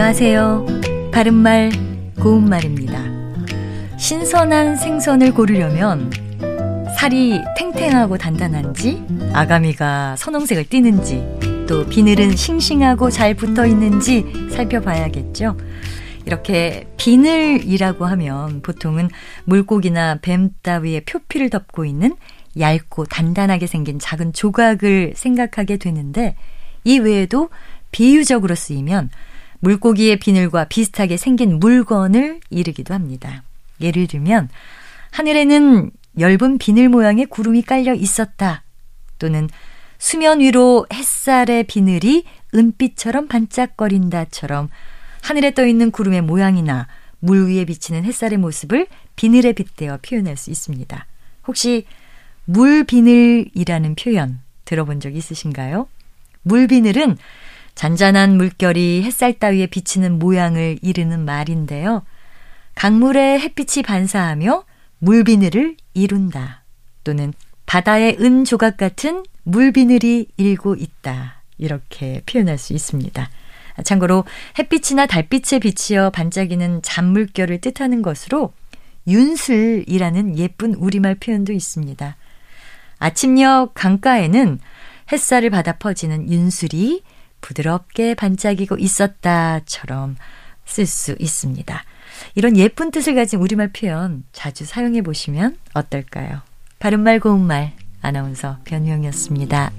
안녕하세요. 바른말, 고운말입니다. 신선한 생선을 고르려면 살이 탱탱하고 단단한지, 아가미가 선홍색을 띠는지, 또 비늘은 싱싱하고 잘 붙어 있는지 살펴봐야겠죠. 이렇게 비늘이라고 하면 보통은 물고기나 뱀 따위의 표피를 덮고 있는 얇고 단단하게 생긴 작은 조각을 생각하게 되는데 이 외에도 비유적으로 쓰이면 물고기의 비늘과 비슷하게 생긴 물건을 이르기도 합니다. 예를 들면 하늘에는 엷은 비늘 모양의 구름이 깔려 있었다. 또는 수면 위로 햇살의 비늘이 은빛처럼 반짝거린다처럼 하늘에 떠 있는 구름의 모양이나 물 위에 비치는 햇살의 모습을 비늘에 빗대어 표현할 수 있습니다. 혹시 물비늘이라는 표현 들어본 적 있으신가요? 물비늘은 잔잔한 물결이 햇살 따위에 비치는 모양을 이르는 말인데요. 강물에 햇빛이 반사하며 물비늘을 이룬다. 또는 바다의 은 조각 같은 물비늘이 일고 있다. 이렇게 표현할 수 있습니다. 참고로 햇빛이나 달빛에 비치어 반짝이는 잔물결을 뜻하는 것으로 윤슬이라는 예쁜 우리말 표현도 있습니다. 아침녘 강가에는 햇살을 받아 퍼지는 윤슬이 부드럽게 반짝이고 있었다처럼 쓸 수 있습니다. 이런 예쁜 뜻을 가진 우리말 표현 자주 사용해 보시면 어떨까요? 바른말 고운말 아나운서 변희영이었습니다.